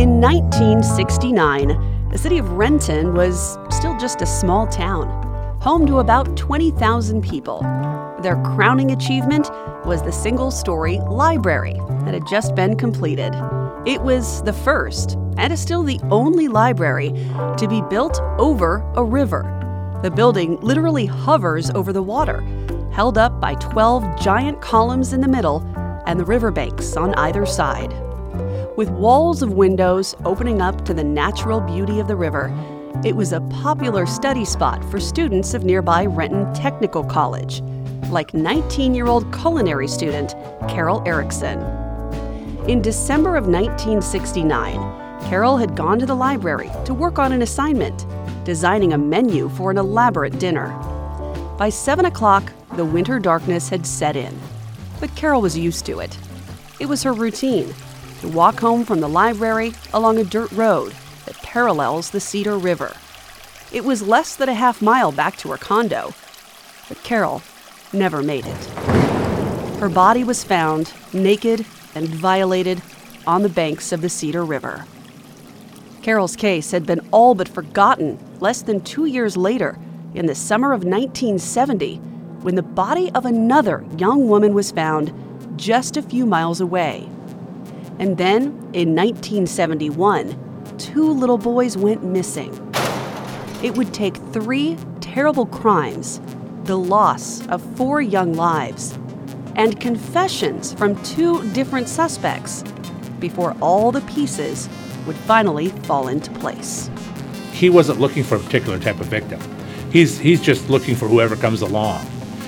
In 1969, the city of Renton was still just a small town, home to about 20,000 people. Their crowning achievement was the single story library that had just been completed. It was the first, and is still the only library, to be built over a river. The building literally hovers over the water, held up by 12 giant columns in the middle and the riverbanks on either side. With walls of windows opening up to the natural beauty of the river, it was a popular study spot for students of nearby Renton Technical College, like 19 year old culinary student Carol Erickson. In December of 1969, Carol had gone to the library to work on an assignment, designing a menu for an elaborate dinner. By 7 o'clock, the winter darkness had set in, but Carol was used to it. It was her routine to walk home from the library along a dirt road that parallels the Cedar River. It was less than a half mile back to her condo, but Carol never made it. Her body was found, naked and violated, on the banks of the Cedar River. Carol's case had been all but forgotten less than two years later, in the summer of 1970, when the body of another young woman was found just a few miles away. And then, in 1971, two little boys went missing. It would take three terrible crimes, the loss of four young lives, and confessions from two different suspects before all the pieces would finally fall into place. He wasn't looking for a particular type of victim. He's, he's just looking for whoever comes along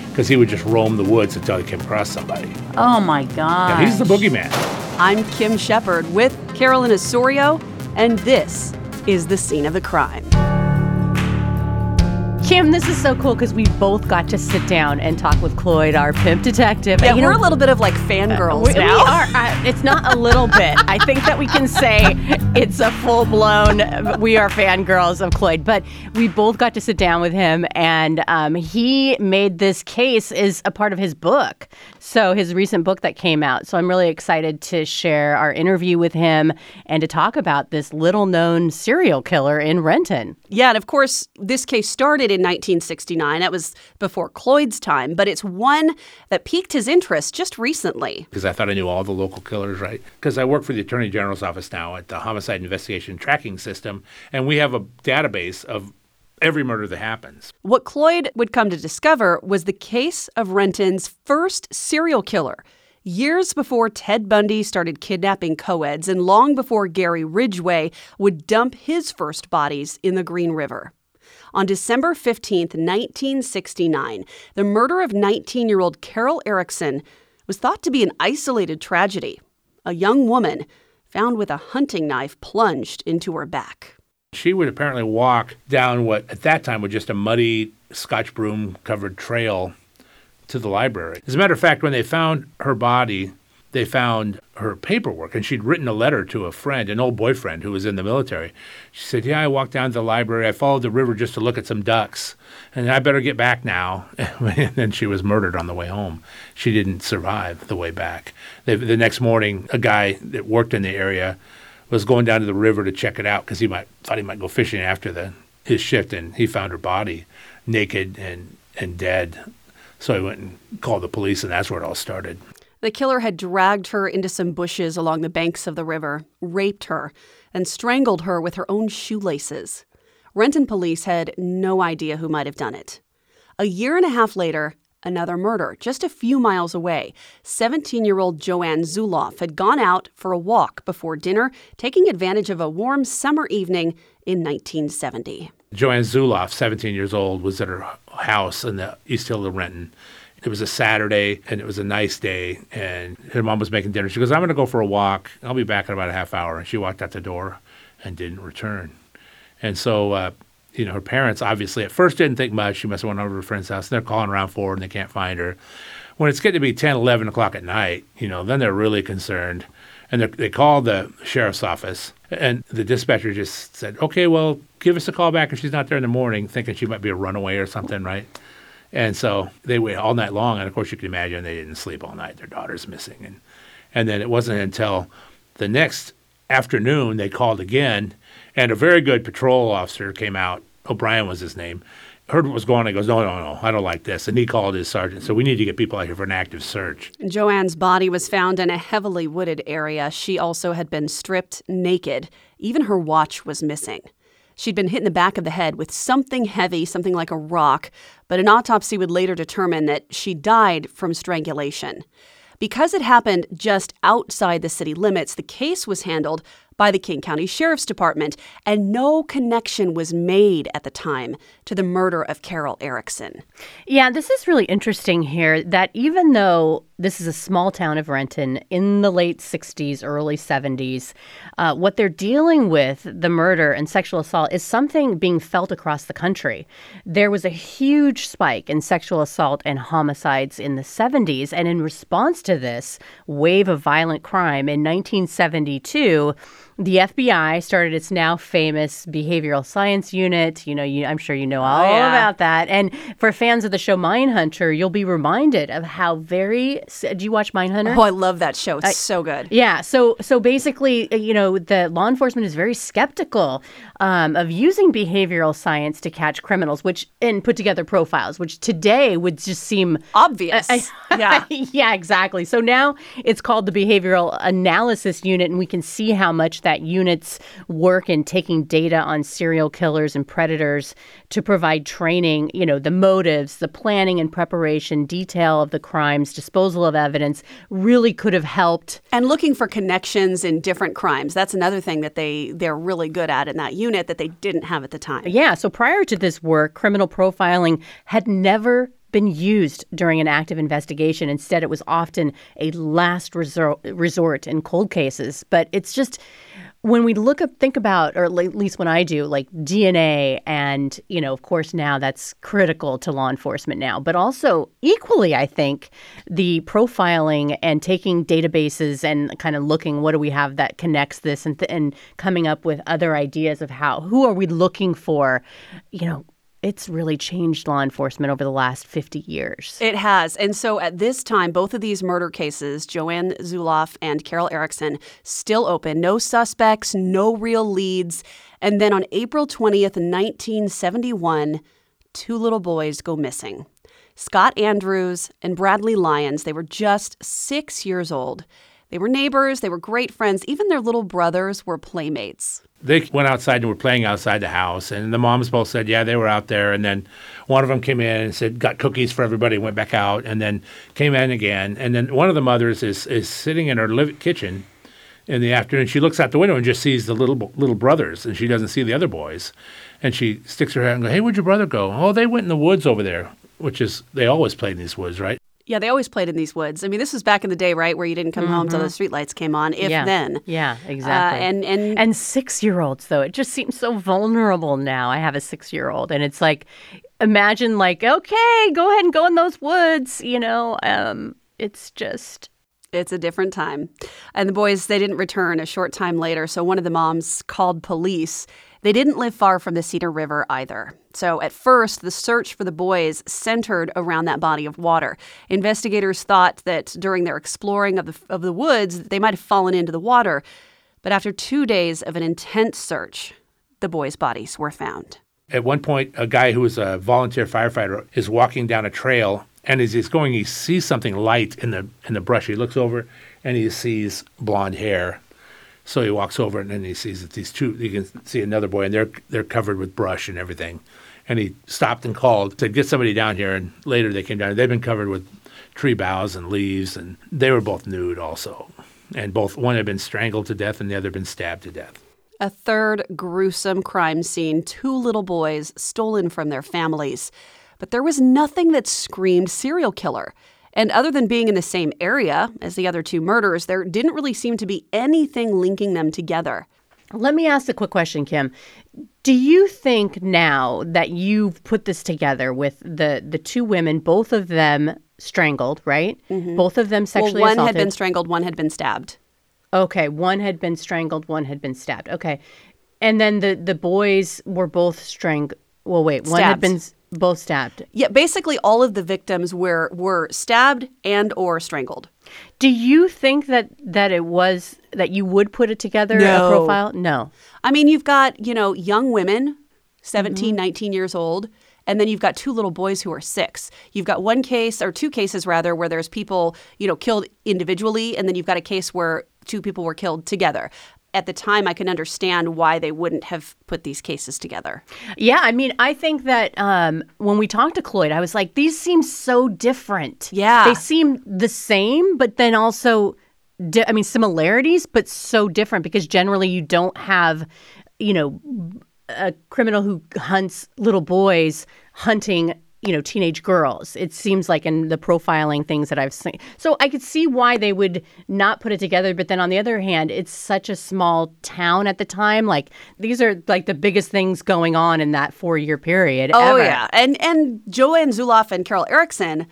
because he would just roam the woods until he came across somebody. Oh my God. Yeah, he's the boogeyman. I'm Kim Shepard with Carolyn Osorio, and this is the scene of the crime. Kim, this is so cool because we both got to sit down and talk with Cloyd, our pimp detective. Yeah, And, you we're know, a little bit of like fangirls we, we now. are. Uh, it's not a little bit. I think that we can say it's a full blown. We are fangirls of Cloyd, but we both got to sit down with him, and um, he made this case is a part of his book. So his recent book that came out. So I'm really excited to share our interview with him and to talk about this little known serial killer in Renton. Yeah, and of course, this case started in 1969. That was before Cloyd's time, but it's one that piqued his interest just recently. because I thought I knew all the local killers, right? Because I work for the Attorney General's office now at the Homicide Investigation Tracking System, and we have a database of every murder that happens. What Cloyd would come to discover was the case of Renton's first serial killer. Years before Ted Bundy started kidnapping coeds, and long before Gary Ridgway would dump his first bodies in the Green River. On December 15, 1969, the murder of 19 year old Carol Erickson was thought to be an isolated tragedy. A young woman found with a hunting knife plunged into her back. She would apparently walk down what at that time was just a muddy Scotch broom covered trail to the library. As a matter of fact, when they found her body, they found her paperwork, and she'd written a letter to a friend, an old boyfriend who was in the military. She said, Yeah, I walked down to the library. I followed the river just to look at some ducks, and I better get back now. and then she was murdered on the way home. She didn't survive the way back. The, next morning, a guy that worked in the area was going down to the river to check it out because he might thought he might go fishing after the his shift, and he found her body naked and and dead. So he went and called the police, and that's where it all started. The killer had dragged her into some bushes along the banks of the river, raped her, and strangled her with her own shoelaces. Renton police had no idea who might have done it. A year and a half later, another murder just a few miles away. 17 year old Joanne Zuloff had gone out for a walk before dinner, taking advantage of a warm summer evening in 1970. Joanne Zuloff, 17 years old, was at her house in the East Hill of Renton. It was a Saturday and it was a nice day, and her mom was making dinner. She goes, I'm going to go for a walk. I'll be back in about a half hour. And she walked out the door and didn't return. And so, uh, you know, her parents obviously at first didn't think much. She must have went over to her friend's house. And they're calling around for her and they can't find her. When it's getting to be 10, 11 o'clock at night, you know, then they're really concerned. And they called the sheriff's office, and the dispatcher just said, "Okay, well, give us a call back if she's not there in the morning," thinking she might be a runaway or something, right? And so they waited all night long, and of course, you can imagine they didn't sleep all night. Their daughter's missing, and and then it wasn't until the next afternoon, they called again, and a very good patrol officer came out. O'Brien was his name. Heard what was going on. He goes, No, no, no, I don't like this. And he called his sergeant. So we need to get people out here for an active search. Joanne's body was found in a heavily wooded area. She also had been stripped naked. Even her watch was missing. She'd been hit in the back of the head with something heavy, something like a rock, but an autopsy would later determine that she died from strangulation. Because it happened just outside the city limits, the case was handled by the King County Sheriff's Department, and no connection was made at the time to the murder of Carol Erickson. Yeah, this is really interesting here that even though this is a small town of Renton in the late 60s, early 70s, uh, what they're dealing with, the murder and sexual assault, is something being felt across the country. There was a huge spike in sexual assault and homicides in the 70s, and in response to this wave of violent crime in 1972, the FBI started its now famous behavioral science unit. You know, you, I'm sure you know all yeah. about that. And for fans of the show Mindhunter, you'll be reminded of how very. Do you watch Mindhunter? Oh, I love that show. It's so good. Yeah. So so basically, uh, you know, the law enforcement is very skeptical um, of using behavioral science to catch criminals, which and put together profiles, which today would just seem Obvious. yeah. yeah, exactly. So now it's called the Behavioral Analysis Unit, and we can see how much that unit's work in taking data on serial killers and predators to provide training, you know, the motives, the planning and preparation, detail of the crimes, disposal of evidence really could have helped. And looking for connections in different crimes. That's another thing that they they're really good at in that unit that they didn't have at the time. Yeah, so prior to this work, criminal profiling had never been used during an active investigation. Instead, it was often a last resort, in cold cases. But it's just when we look up, think about, or at least when I do, like DNA, and you know, of course, now that's critical to law enforcement now. But also, equally, I think the profiling and taking databases and kind of looking what do we have that connects this, and th- and coming up with other ideas of how who are we looking for, you know, it's really changed law enforcement over the last 50 years. It has. And so at this time, both of these murder cases, Joanne Zuloff and Carol Erickson, still open. No suspects, no real leads. And then on April 20th, 1971, two little boys go missing. Scott Andrews and Bradley Lyons, they were just six years old. They were neighbors, they were great friends. Even their little brothers were playmates they went outside and were playing outside the house. And the moms both said, yeah, they were out there. And then one of them came in and said, got cookies for everybody, went back out, and then came in again. And then one of the mothers is, is sitting in her kitchen in the afternoon. She looks out the window and just sees the little little brothers, and she doesn't see the other boys. And she sticks her head and goes, hey, where'd your brother go? Oh, they went in the woods over there, which is, they always play in these woods, right? Yeah, they always played in these woods. I mean, this was back in the day, right, where you didn't come home till the streetlights came on, if yeah. then. Yeah, exactly. Uh, and and and six year olds though, it just seems so vulnerable now. I have a six year old, and it's like, imagine like, okay, go ahead and go in those woods. You know, um, it's just it's a different time. And the boys, they didn't return a short time later. So one of the moms called police. They didn't live far from the Cedar River either. So at first, the search for the boys centered around that body of water. Investigators thought that during their exploring of the, of the woods, they might have fallen into the water. But after two days of an intense search, the boys' bodies were found. At one point, a guy who was a volunteer firefighter is walking down a trail and as he's going, he sees something light in the in the brush. He looks over and he sees blonde hair. So he walks over and then he sees that these two. You can see another boy, and they're they're covered with brush and everything. And he stopped and called to get somebody down here. And later they came down. They've been covered with tree boughs and leaves, and they were both nude also. And both one had been strangled to death, and the other been stabbed to death. A third gruesome crime scene: two little boys stolen from their families but there was nothing that screamed serial killer. And other than being in the same area as the other two murders, there didn't really seem to be anything linking them together. Let me ask a quick question, Kim. Do you think now that you've put this together with the the two women, both of them strangled, right? Mm-hmm. Both of them sexually well, one assaulted. had been strangled, one had been stabbed. Okay, one had been strangled, one had been stabbed. Okay. And then the the boys were both strangled. Well, wait, one had been both stabbed. Yeah, basically all of the victims were were stabbed and or strangled. Do you think that that it was that you would put it together No. a profile? No. I mean, you've got, you know, young women, 17, mm-hmm. 19 years old, and then you've got two little boys who are six. You've got one case, or two cases rather, where there's people, you know, killed individually, and then you've got a case where two people were killed together. At the time, I can understand why they wouldn't have put these cases together. Yeah, I mean, I think that um, when we talked to Cloyd, I was like, these seem so different. Yeah. They seem the same, but then also, di- I mean, similarities, but so different because generally you don't have, you know, a criminal who hunts little boys hunting you know teenage girls. It seems like in the profiling things that i've seen. So i could see why they would not put it together but then on the other hand it's such a small town at the time. Like these are like the biggest things going on in that four year period Oh ever. yeah, and and Joanne Zuloff and Carol Erickson,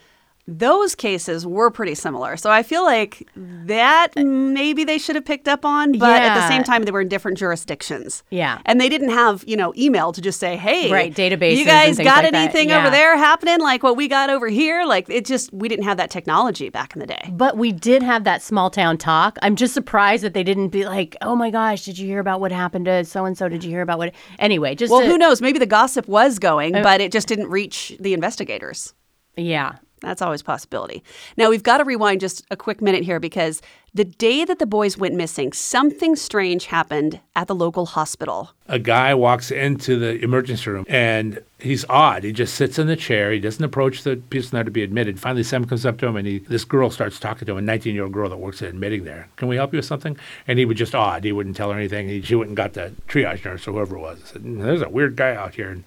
those cases were pretty similar. So I feel like that uh, maybe they should have picked up on, but at the same time they were in different jurisdictions. Yeah. and they didn't have you know email to just say, hey, Right, databases You guys got like anything Yeah. over there happening like what we got over here? Like it just we didn't have that technology back in the day. But we did have that small town talk. I'm just surprised that they didn't be like, "Oh my gosh, did you hear about what happened to so and so? Did you hear about what?" Anyway, just Well, to- who knows? Maybe the gossip was going, uh, but it just didn't reach the investigators. Yeah, That's always possibility. Now, we've got to rewind just a quick minute here because the day that the boys went missing, something strange happened at the local hospital. a guy walks into the emergency room and he's odd. He just sits in the chair. He doesn't approach the person there to be admitted. Finally, Sam comes up to him and he, this girl starts talking to him, a 19 year old girl that works at admitting there. Can we help you with something? And he was just odd. He wouldn't tell her anything. He, she went and got the triage nurse or whoever it was. Said, hmm, There's a weird guy out here. And,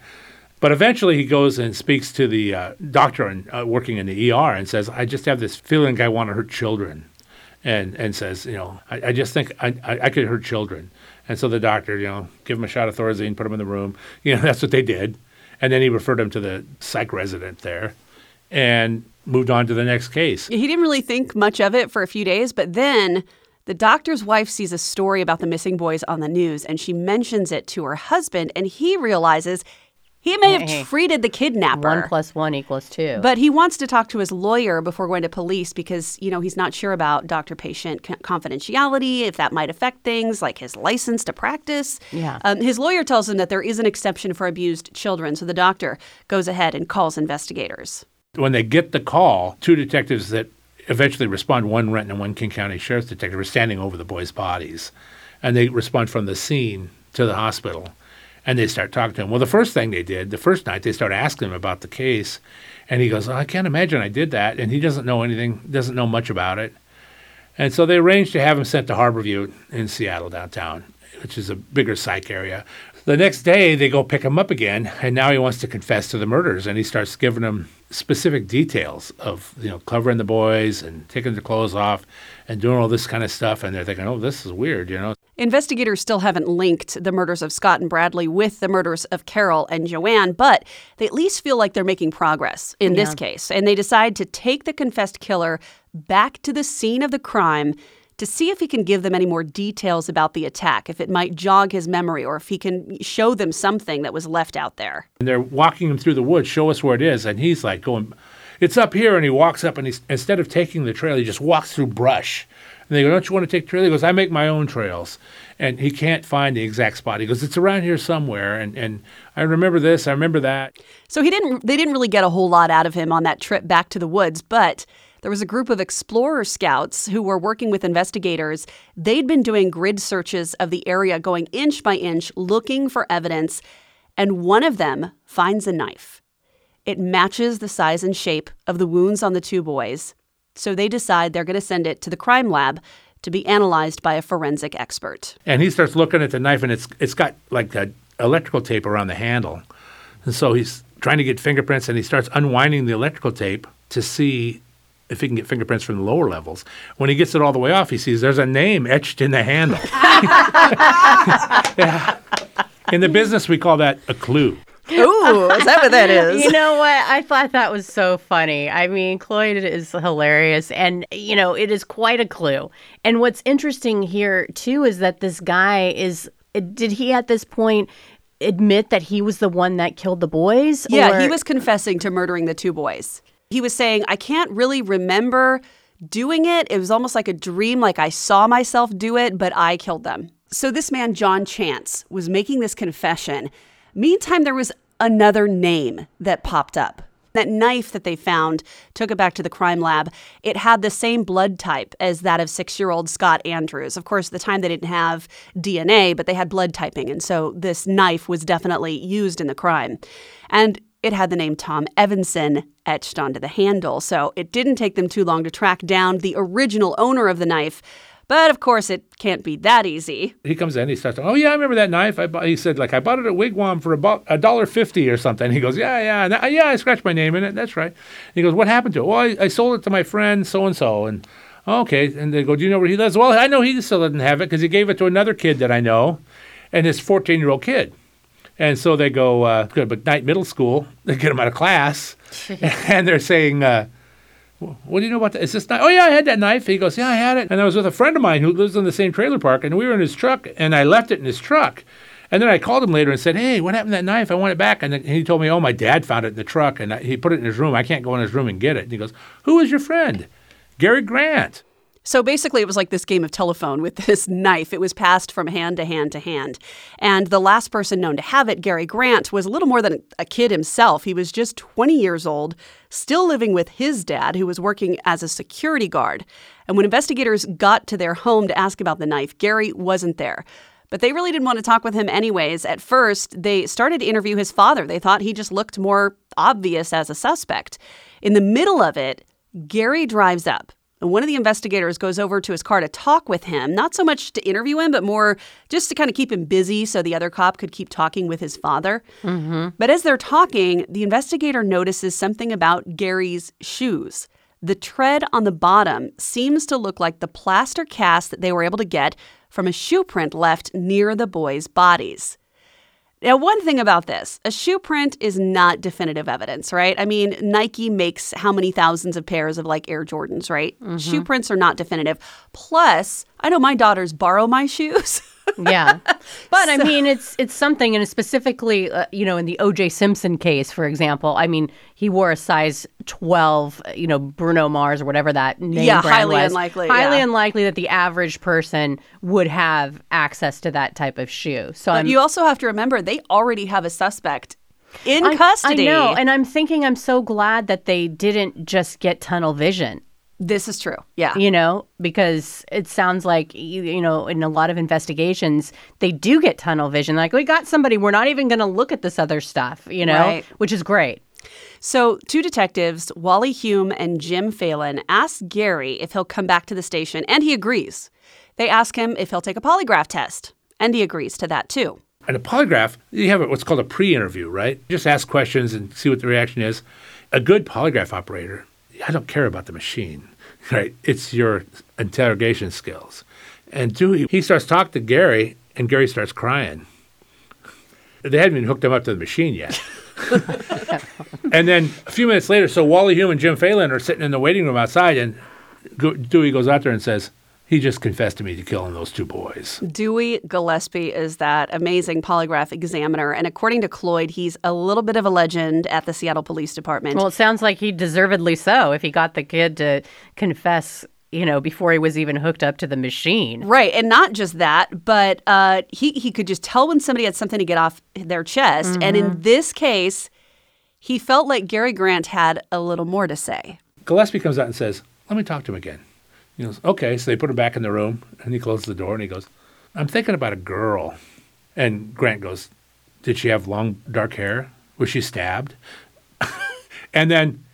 but eventually he goes and speaks to the uh, doctor and, uh, working in the ER and says, I just have this feeling I want to hurt children and and says, you know, I, I just think I, I, I could hurt children. And so the doctor, you know, give him a shot of Thorazine, put him in the room. You know, that's what they did. And then he referred him to the psych resident there and moved on to the next case. He didn't really think much of it for a few days, but then the doctor's wife sees a story about the missing boys on the news and she mentions it to her husband, and he realizes he may Hey. have treated the kidnapper. one plus one equals two. But he wants to talk to his lawyer before going to police because, you know, he's not sure about doctor patient confidentiality, if that might affect things like his license to practice. Yeah. Um, his lawyer tells him that there is an exception for abused children. So the doctor goes ahead and calls investigators. When they get the call, two detectives that eventually respond, one Renton and one King County Sheriff's detective, are standing over the boys' bodies. And they respond from the scene to the hospital. And they start talking to him. Well, the first thing they did, the first night, they start asking him about the case. And he goes, oh, I can't imagine I did that. And he doesn't know anything, doesn't know much about it. And so they arranged to have him sent to Harborview in Seattle downtown, which is a bigger psych area. The next day, they go pick him up again, and now he wants to confess to the murders, and he starts giving them specific details of you know covering the boys and taking their clothes off and doing all this kind of stuff. And they're thinking, oh, this is weird, you know. Investigators still haven't linked the murders of Scott and Bradley with the murders of Carol and Joanne, but they at least feel like they're making progress in this case. And they decide to take the confessed killer back to the scene of the crime to see if he can give them any more details about the attack, if it might jog his memory, or if he can show them something that was left out there. And they're walking him through the woods, show us where it is, and he's like going, it's up here, and he walks up, and he's instead of taking the trail, he just walks through brush. And they go, don't you want to take the trail? He goes, I make my own trails, and he can't find the exact spot. He goes, it's around here somewhere, and and I remember this, I remember that. So he didn't they didn't really get a whole lot out of him on that trip back to the woods, but there was a group of explorer scouts who were working with investigators. They'd been doing grid searches of the area going inch by inch looking for evidence, and one of them finds a knife. It matches the size and shape of the wounds on the two boys. So they decide they're going to send it to the crime lab to be analyzed by a forensic expert. And he starts looking at the knife, and it's it's got like electrical tape around the handle, and so he's trying to get fingerprints, and he starts unwinding the electrical tape to see if he can get fingerprints from the lower levels. When he gets it all the way off, he sees there's a name etched in the handle. yeah. In the business, we call that a clue. Ooh, is that what that is? You know what? I thought that was so funny. I mean, Cloyd is hilarious, and you know, it is quite a clue. And what's interesting here too is that this guy is. Did he at this point admit that he was the one that killed the boys? Yeah, or- he was confessing to murdering the two boys. He was saying, I can't really remember doing it. It was almost like a dream, like I saw myself do it, but I killed them. So this man, John Chance, was making this confession. Meantime, there was another name that popped up. That knife that they found took it back to the crime lab. It had the same blood type as that of six year old Scott Andrews. Of course, at the time they didn't have DNA, but they had blood typing. And so this knife was definitely used in the crime. And it had the name Tom Evanson etched onto the handle. So it didn't take them too long to track down the original owner of the knife. But of course, it can't be that easy. He comes in, he starts, oh yeah, I remember that knife. I bought, he said like I bought it at Wigwam for about a dollar fifty or something. He goes, yeah, yeah, and I, yeah, I scratched my name in it. That's right. he goes, what happened to it? Well, I, I sold it to my friend so and so, and okay. And they go, do you know where he lives? Well, I know he still doesn't have it because he gave it to another kid that I know, and his fourteen year old kid. And so they go, uh, go to McKnight Middle School. They get him out of class, and they're saying. Uh, what do you know about that? Is this knife? Oh, yeah, I had that knife. He goes, Yeah, I had it. And I was with a friend of mine who lives in the same trailer park, and we were in his truck, and I left it in his truck. And then I called him later and said, Hey, what happened to that knife? I want it back. And he told me, Oh, my dad found it in the truck, and he put it in his room. I can't go in his room and get it. And he goes, Who is your friend? Gary Grant. So basically, it was like this game of telephone with this knife. It was passed from hand to hand to hand. And the last person known to have it, Gary Grant, was a little more than a kid himself. He was just 20 years old, still living with his dad, who was working as a security guard. And when investigators got to their home to ask about the knife, Gary wasn't there. But they really didn't want to talk with him anyways. At first, they started to interview his father. They thought he just looked more obvious as a suspect. In the middle of it, Gary drives up and one of the investigators goes over to his car to talk with him, not so much to interview him, but more just to kind of keep him busy so the other cop could keep talking with his father. Mm-hmm. But as they're talking, the investigator notices something about Gary's shoes. The tread on the bottom seems to look like the plaster cast that they were able to get from a shoe print left near the boys' bodies. Now, one thing about this a shoe print is not definitive evidence, right? I mean, Nike makes how many thousands of pairs of like Air Jordans, right? Mm-hmm. Shoe prints are not definitive. Plus, I know my daughters borrow my shoes. yeah, but so. I mean, it's it's something, and specifically, uh, you know, in the O.J. Simpson case, for example, I mean, he wore a size twelve, you know, Bruno Mars or whatever that name yeah, brand highly was. unlikely, highly yeah. unlikely that the average person would have access to that type of shoe. So, but I'm, you also have to remember they already have a suspect in I, custody. I know, and I'm thinking I'm so glad that they didn't just get tunnel vision. This is true. Yeah. You know, because it sounds like, you, know, in a lot of investigations, they do get tunnel vision. Like, we got somebody, we're not even going to look at this other stuff, you know, right. which is great. So, two detectives, Wally Hume and Jim Phelan, ask Gary if he'll come back to the station, and he agrees. They ask him if he'll take a polygraph test, and he agrees to that too. And a polygraph, you have what's called a pre interview, right? Just ask questions and see what the reaction is. A good polygraph operator I don't care about the machine, right? It's your interrogation skills. And Dewey, he starts talking to Gary, and Gary starts crying. They hadn't even hooked him up to the machine yet. and then a few minutes later, so Wally Hume and Jim Phelan are sitting in the waiting room outside, and Dewey goes out there and says, he just confessed to me to killing those two boys. Dewey Gillespie is that amazing polygraph examiner. And according to Cloyd, he's a little bit of a legend at the Seattle Police Department. Well, it sounds like he deservedly so if he got the kid to confess you know, before he was even hooked up to the machine. Right. And not just that, but uh, he, he could just tell when somebody had something to get off their chest. Mm-hmm. And in mm-hmm. this case, he felt like Gary Grant had a little more to say. Gillespie comes out and says, Let me talk to him again. He goes, okay. So they put her back in the room, and he closes the door, and he goes, I'm thinking about a girl. And Grant goes, did she have long dark hair? Was she stabbed? and then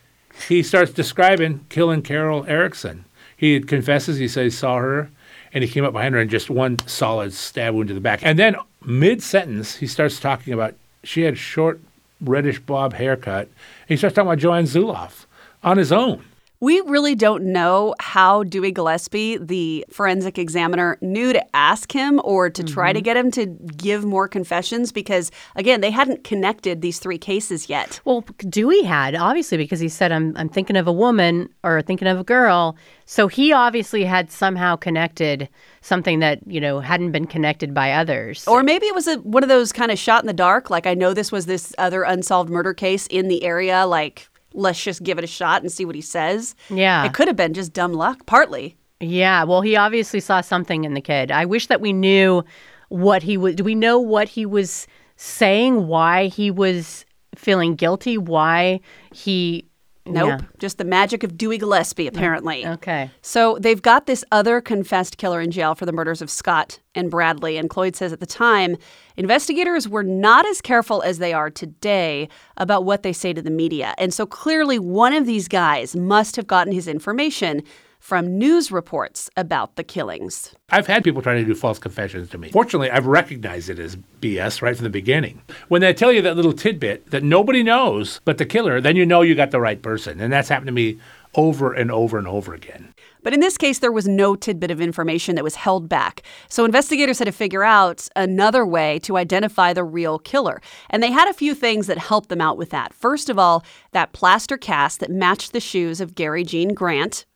he starts describing killing Carol Erickson. He confesses, he says he saw her, and he came up behind her and just one solid stab wound to the back. And then mid sentence, he starts talking about she had short reddish bob haircut. he starts talking about Joanne Zuloff on his own. We really don't know how Dewey Gillespie, the forensic examiner, knew to ask him or to mm-hmm. try to mm-hmm. get him to give more confessions because, again, they hadn't connected these three cases yet. Well, Dewey had, obviously, because he said, I'm, I'm thinking of a woman or thinking of a girl. So he obviously had somehow connected something that, you know, hadn't been connected by others. Or maybe it was a, one of those kind of shot in the dark. Like, I know this was this other unsolved murder case in the area. Like, let's just give it a shot and see what he says. Yeah. It could have been just dumb luck, partly. Yeah, well, he obviously saw something in the kid. I wish that we knew what he was. Do we know what he was saying? Why he was feeling guilty? Why he? Nope. Yeah. Just the magic of Dewey Gillespie, apparently. Okay. So they've got this other confessed killer in jail for the murders of Scott and Bradley. And Cloyd says at the time, investigators were not as careful as they are today about what they say to the media. And so clearly, one of these guys must have gotten his information from news reports about the killings. I've had people try to do false confessions to me. Fortunately, I've recognized it as BS right from the beginning. When they tell you that little tidbit that nobody knows but the killer, then you know you got the right person. And that's happened to me over and over and over again. But in this case, there was no tidbit of information that was held back. So investigators had to figure out another way to identify the real killer. And they had a few things that helped them out with that. First of all, that plaster cast that matched the shoes of Gary Gene Grant.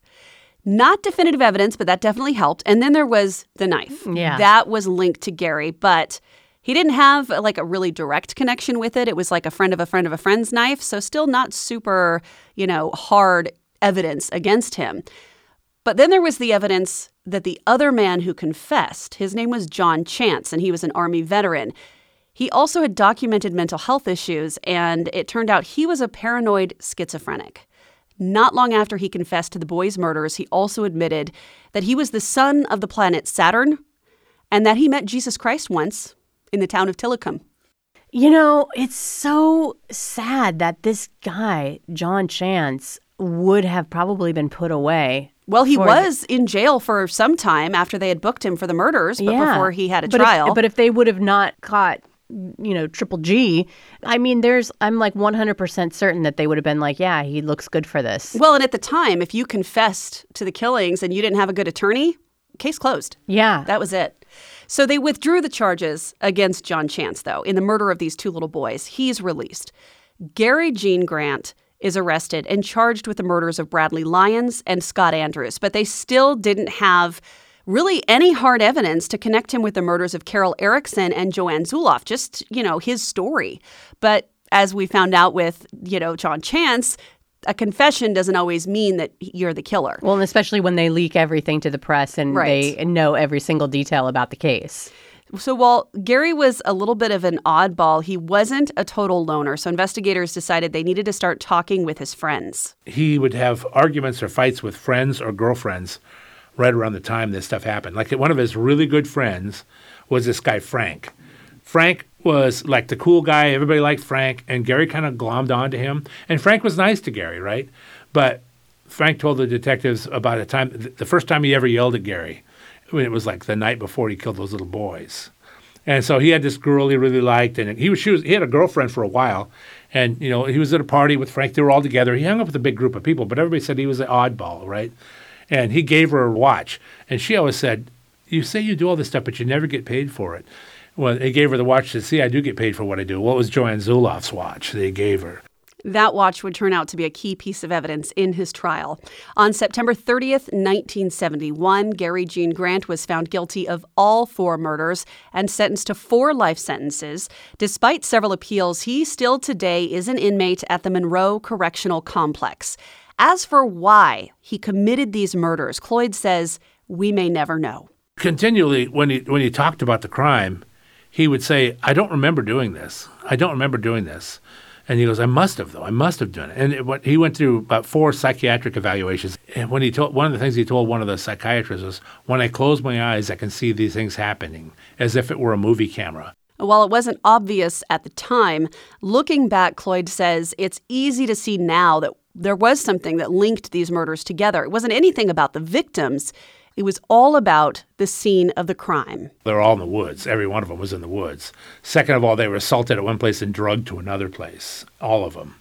Not definitive evidence, but that definitely helped. And then there was the knife. Mm, yeah. That was linked to Gary, but he didn't have uh, like a really direct connection with it. It was like a friend of a friend of a friend's knife, so still not super, you know, hard evidence against him. But then there was the evidence that the other man who confessed, his name was John Chance, and he was an Army veteran. He also had documented mental health issues, and it turned out he was a paranoid schizophrenic. Not long after he confessed to the boys' murders, he also admitted that he was the son of the planet Saturn and that he met Jesus Christ once in the town of Tillicum. You know, it's so sad that this guy, John Chance, would have probably been put away. Well, he was in jail for some time after they had booked him for the murders, but before he had a But if- trial. but if they would have not caught, you know, Triple G, I mean, there's, I'm like 100% certain that they would have been like, yeah, he looks good for this. well, and at the time, if you confessed to the killings and you didn't have a good attorney, case closed. Yeah. That was it. So they withdrew the charges against John Chance, though, in the murder of these two little boys. He's released. Gary Gene Grant is arrested and charged with the murders of Bradley Lyons and Scott Andrews, but they still didn't have really any hard evidence to connect him with the murders of Carol Erickson and Joanne Zuloff, just, you know, his story. But as we found out with, you know, John Chance, a confession doesn't always mean that you're the killer. well, and especially when they leak everything to the press and Right. they know every single detail about the case. So while Gary was a little bit of an oddball, he wasn't a total loner. So investigators decided they needed to start talking with his friends. He would have arguments or fights with friends or girlfriends right around the time this stuff happened. Like one of his really good friends was this guy, Frank. Frank was like the cool guy. Everybody liked Frank, and Gary kind of glommed onto him. And Frank was nice to Gary, right? But Frank told the detectives about a time, the first time he ever yelled at Gary, it was like the night before he killed those little boys. And so he had this girl he really liked, and he was, she was he had a girlfriend for a while, and you know he was at a party with Frank. They were all together. He hung up with a big group of people, but everybody said he was an oddball, right? And he gave her a watch, and she always said, "You say you do all this stuff, but you never get paid for it." Well, he gave her the watch to see I do get paid for what I do. What was Joanne Zuloff's watch they gave her? That watch would turn out to be a key piece of evidence in his trial. On September 30th, 1971, Gary Gene Grant was found guilty of all four murders and sentenced to four life sentences. Despite several appeals, he still today is an inmate at the Monroe Correctional Complex. As for why he committed these murders, Cloyd says, we may never know. continually when he when he talked about the crime, he would say, "I don't remember doing this. I don't remember doing this." And he goes, "I must have though. I must have done it." And it, what, he went through about four psychiatric evaluations. And when he told one of the things he told one of the psychiatrists was, "When I close my eyes, I can see these things happening as if it were a movie camera." While it wasn't obvious at the time, looking back, Cloyd says it's easy to see now that there was something that linked these murders together. It wasn't anything about the victims, it was all about the scene of the crime. They were all in the woods. Every one of them was in the woods. Second of all, they were assaulted at one place and drugged to another place. All of them.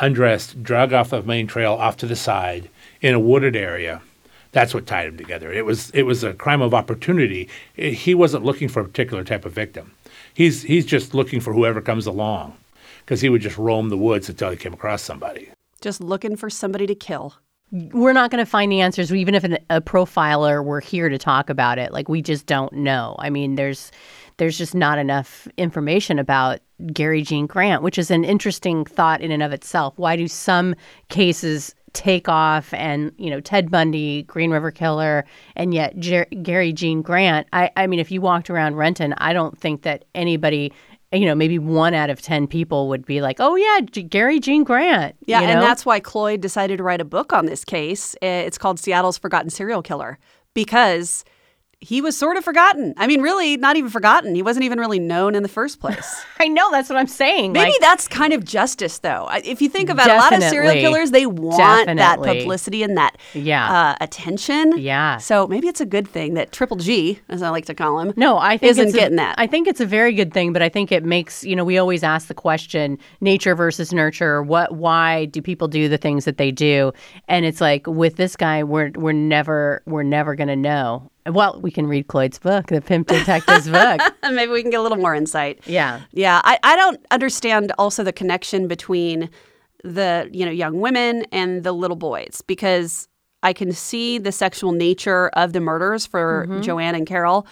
Undressed, dragged off the main trail off to the side in a wooded area. That's what tied them together. It was it was a crime of opportunity. I- He wasn't looking for a particular type of victim. He's he's just looking for whoever comes along, because he would just roam the woods until he came across somebody. Just looking for somebody to kill. we're not going to find the answers, even if an, a profiler were here to talk about it. Like we just don't know. I mean, there's there's just not enough information about Gary Gene Grant, which is an interesting thought in and of itself. Why do some cases take off and you know Ted Bundy, Green River Killer, and yet Jer- Gary Gene Grant. I, I mean, if you walked around Renton, I don't think that anybody you know, maybe one out of 10 people would be like, oh, yeah, G- Gary Gene Grant. Yeah, you know? and that's why Cloyd decided to write a book on this case. It's called Seattle's Forgotten Serial Killer because he was sort of forgotten. I mean, really, not even forgotten. He wasn't even really known in the first place. I know, that's what I'm saying. Maybe like, that's kind of justice, though. If you think about a lot of serial killers, they want that publicity and that Yeah. uh, attention. Yeah. So maybe it's a good thing that Triple G, as I like to call him, No, I think isn't it's a- getting that. I think it's a very good thing, but I think it makes you know we always ask the question: nature versus nurture. What? Why do people do the things that they do? And it's like with this guy, we're we're never we're never gonna know. Well, we can read Cloyd's book, the Pimp Detective's book. maybe we can get a little more insight. Yeah. Yeah, I, I don't understand also the connection between the you know young women and the little boys because I can see the sexual nature of the murders for Mm-hmm. Joanne and Carol,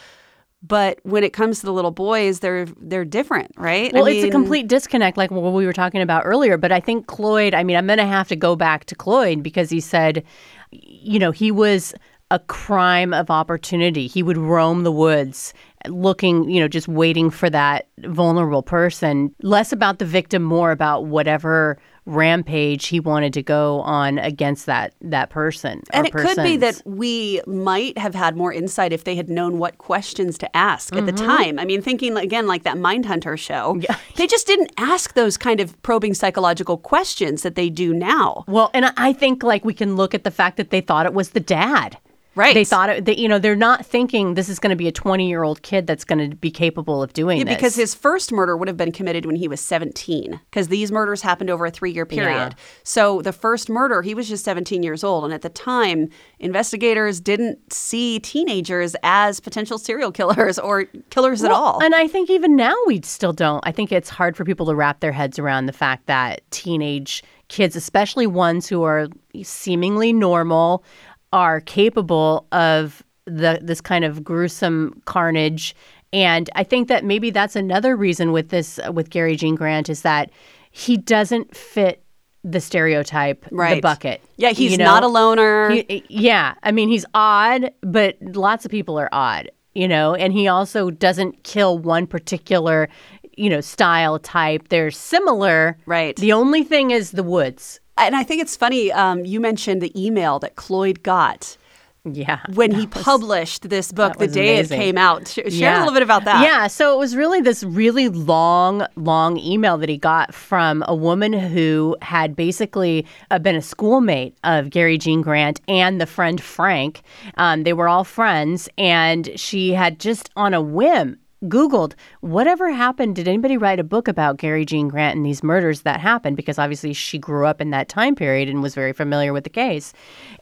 but when it comes to the little boys, they're they're different, right? I Well, it's a complete disconnect, like what we were talking about earlier. But I think Cloyd, I mean, I'm going to have to go back to Cloyd because he said, you know, he was a crime of opportunity. He would roam the woods looking, you know, just waiting for that vulnerable person. Less about the victim, more about whatever rampage he wanted to go on against that that person. And it could be that we might have had more insight if they had known what questions to ask at the Mm-hmm. time. I mean, thinking again like that Mindhunter show, they just didn't ask those kind of probing psychological questions that they do now. Well, and I think like we can look at the fact that they thought it was the dad. Right. They thought it, that, you know, they're not thinking this is going to be a 20 year old kid that's going to be capable of doing Yeah, this. because his first murder would have been committed when he was 17, because these murders happened over a three year period. Yeah. So the first murder, he was just 17 years old. And at the time, investigators didn't see teenagers as potential serial killers or killers at all. And I think even now we still don't. I think it's hard for people to wrap their heads around the fact that teenage kids, especially ones who are seemingly normal, are capable of the this kind of gruesome carnage. And I think that maybe that's another reason with this with Gary Gene Grant is that he doesn't fit the stereotype, the Right. bucket. yeah, he's you know? not a loner. He- yeah, I mean he's odd, but lots of people are odd, you know. And he also doesn't kill one particular, you know, style type. They're similar. Right. The only thing is the woods. And I think it's funny, um, you mentioned the email that Cloyd got Yeah. when he published this book the day amazing. it came out. Sh- Share a little bit about that. Yeah, so it was really this really long, long email that he got from a woman who had basically uh, been a schoolmate of Gary Gene Grant and the friend Frank. Um, they were all friends, and she had just on a whim Googled whatever happened. Did anybody write a book about Gary Gene Grant and these murders that happened? Because obviously she grew up in that time period and was very familiar with the case.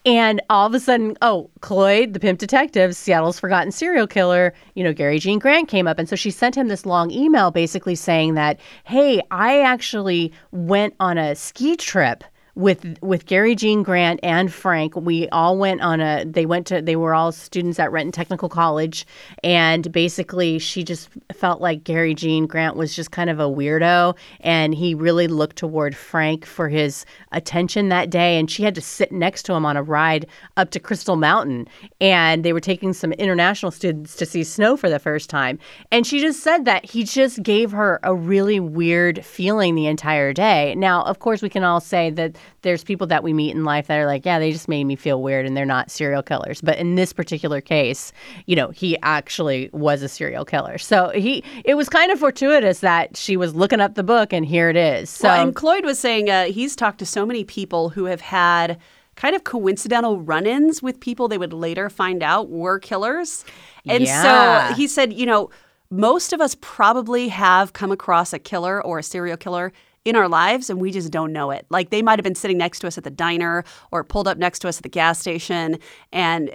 And all of a sudden, oh, Cloyd, the pimp detective, Seattle's forgotten serial killer, you know, Gary Gene Grant came up. And so she sent him this long email basically saying that, hey, I actually went on a ski trip with with Gary Gene Grant and Frank. We all went on a they went to they were all students at Renton Technical College and basically she just felt like Gary Gene Grant was just kind of a weirdo and he really looked toward Frank for his attention that day and she had to sit next to him on a ride up to Crystal Mountain and they were taking some international students to see snow for the first time and she just said that he just gave her a really weird feeling the entire day. Now, of course, we can all say that there's people that we meet in life that are like, yeah, they just made me feel weird and they're not serial killers. But in this particular case, you know, he actually was a serial killer. So he it was kind of fortuitous that she was looking up the book and here it is. So Well, and Cloyd was saying uh, he's talked to so many people who have had kind of coincidental run-ins with people they would later find out were killers. And Yeah. so he said, you know, most of us probably have come across a killer or a serial killer in our lives and we just don't know it. Like they might have been sitting next to us at the diner or pulled up next to us at the gas station and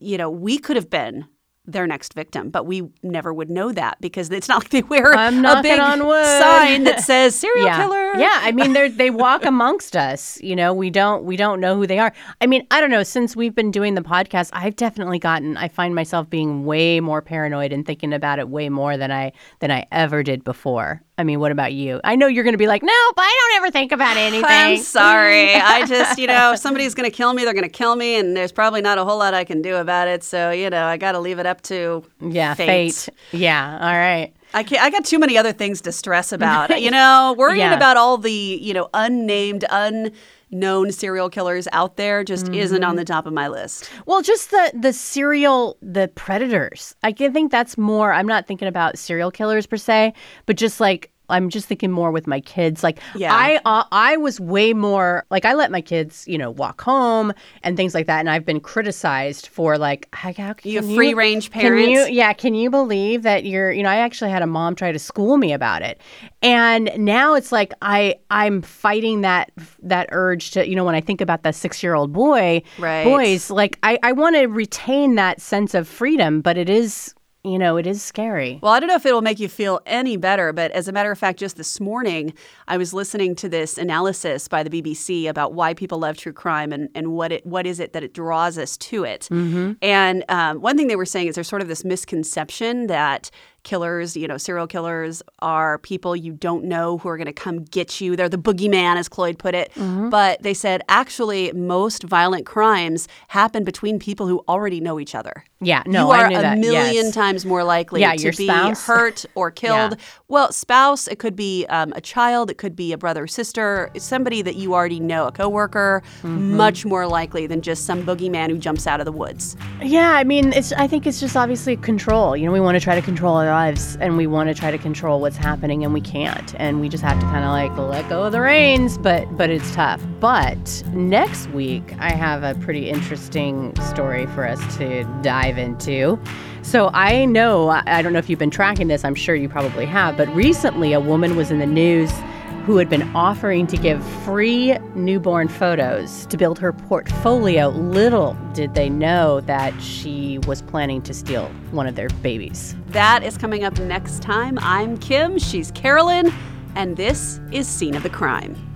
you know, we could have been their next victim. But we never would know that because it's not like they wear I'm a big sign that says serial yeah. killer. Yeah, I mean they they walk amongst us. You know, we don't we don't know who they are. I mean, I don't know. Since we've been doing the podcast, I've definitely gotten. I find myself being way more paranoid and thinking about it way more than I than I ever did before. I mean, what about you? I know you're going to be like, nope, I don't ever think about anything. I'm sorry. I just, you know, if somebody's going to kill me, they're going to kill me, and there's probably not a whole lot I can do about it. So, you know, I got to leave it up to Yeah, fate. fate. Yeah, all right. I can't, I got too many other things to stress about. you know, worrying Yeah. about all the, you know, unnamed, unknown serial killers out there just isn't Mm-hmm. on the top of my list. Well, just the the serial the predators. I can think that's more. I'm not thinking about serial killers per se, but just like I'm just thinking more with my kids. Like Yeah. I uh, I was way more like I let my kids you know walk home and things like that, and I've been criticized for like how, how can You have free-range parents. Can you, yeah, can you believe that you're you know I actually had a mom try to school me about it, and now it's like I I'm fighting that that urge to you know when I think about the six year old boy Right. boys like I I want to retain that sense of freedom, but it is you know it is scary. Well, I don't know if it'll make you feel any better, but as a matter of fact, just this morning, I was listening to this analysis by the BBC about why people love true crime and, and what it what is it that it draws us to it. And um, one thing they were saying is there's sort of this misconception that killers, you know, serial killers are people you don't know who are going to come get you. They're the boogeyman, as Cloyd put it. But they said actually most violent crimes happen between people who already know each other. Yeah, no, you are I knew a that. million yes. times more likely Yeah, to be spouse. hurt or killed. Yeah. Well, spouse, it could be um, a child, it could be a brother or sister, somebody that you already know, a coworker, Mm-hmm. much more likely than just some boogeyman who jumps out of the woods. Yeah, I mean, it's. I think it's just obviously control. You know, we want to try to control our lives, and we want to try to control what's happening, and we can't, and we just have to kind of like let go of the reins. But but it's tough. But next week, I have a pretty interesting story for us to dive into. So I know I I don't know if you've been tracking this. I'm sure you probably have. But recently, a woman was in the news who had been offering to give free newborn photos to build her portfolio. Little did they know that she was planning to steal one of their babies. That is coming up next time. I'm Kim, she's Carolyn, and this is Scene of the Crime.